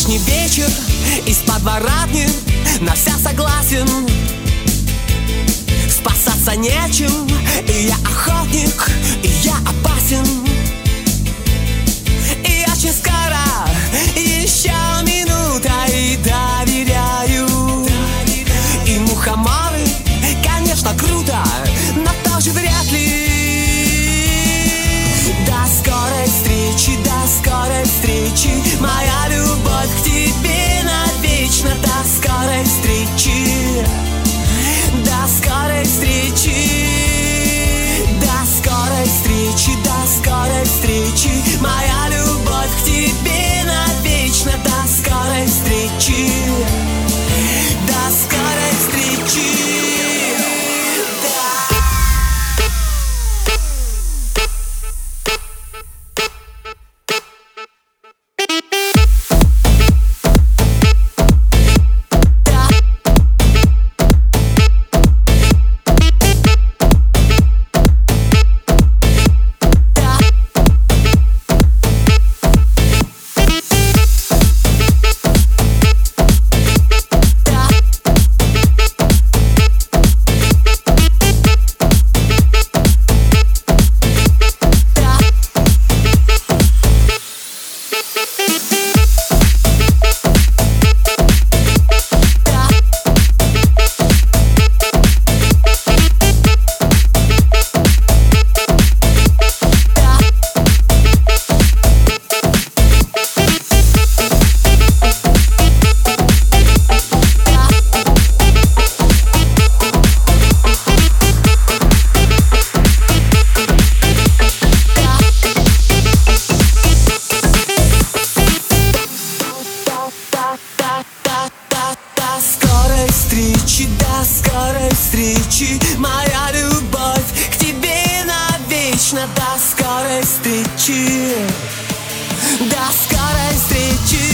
Вчерашний вечер из подворотни На вся согласен. Спасаться нечем И я охотник, и я опасен встречи, до скорой встречи. Моя любовь к тебе навечно До скорой встречи. До скорой встречи.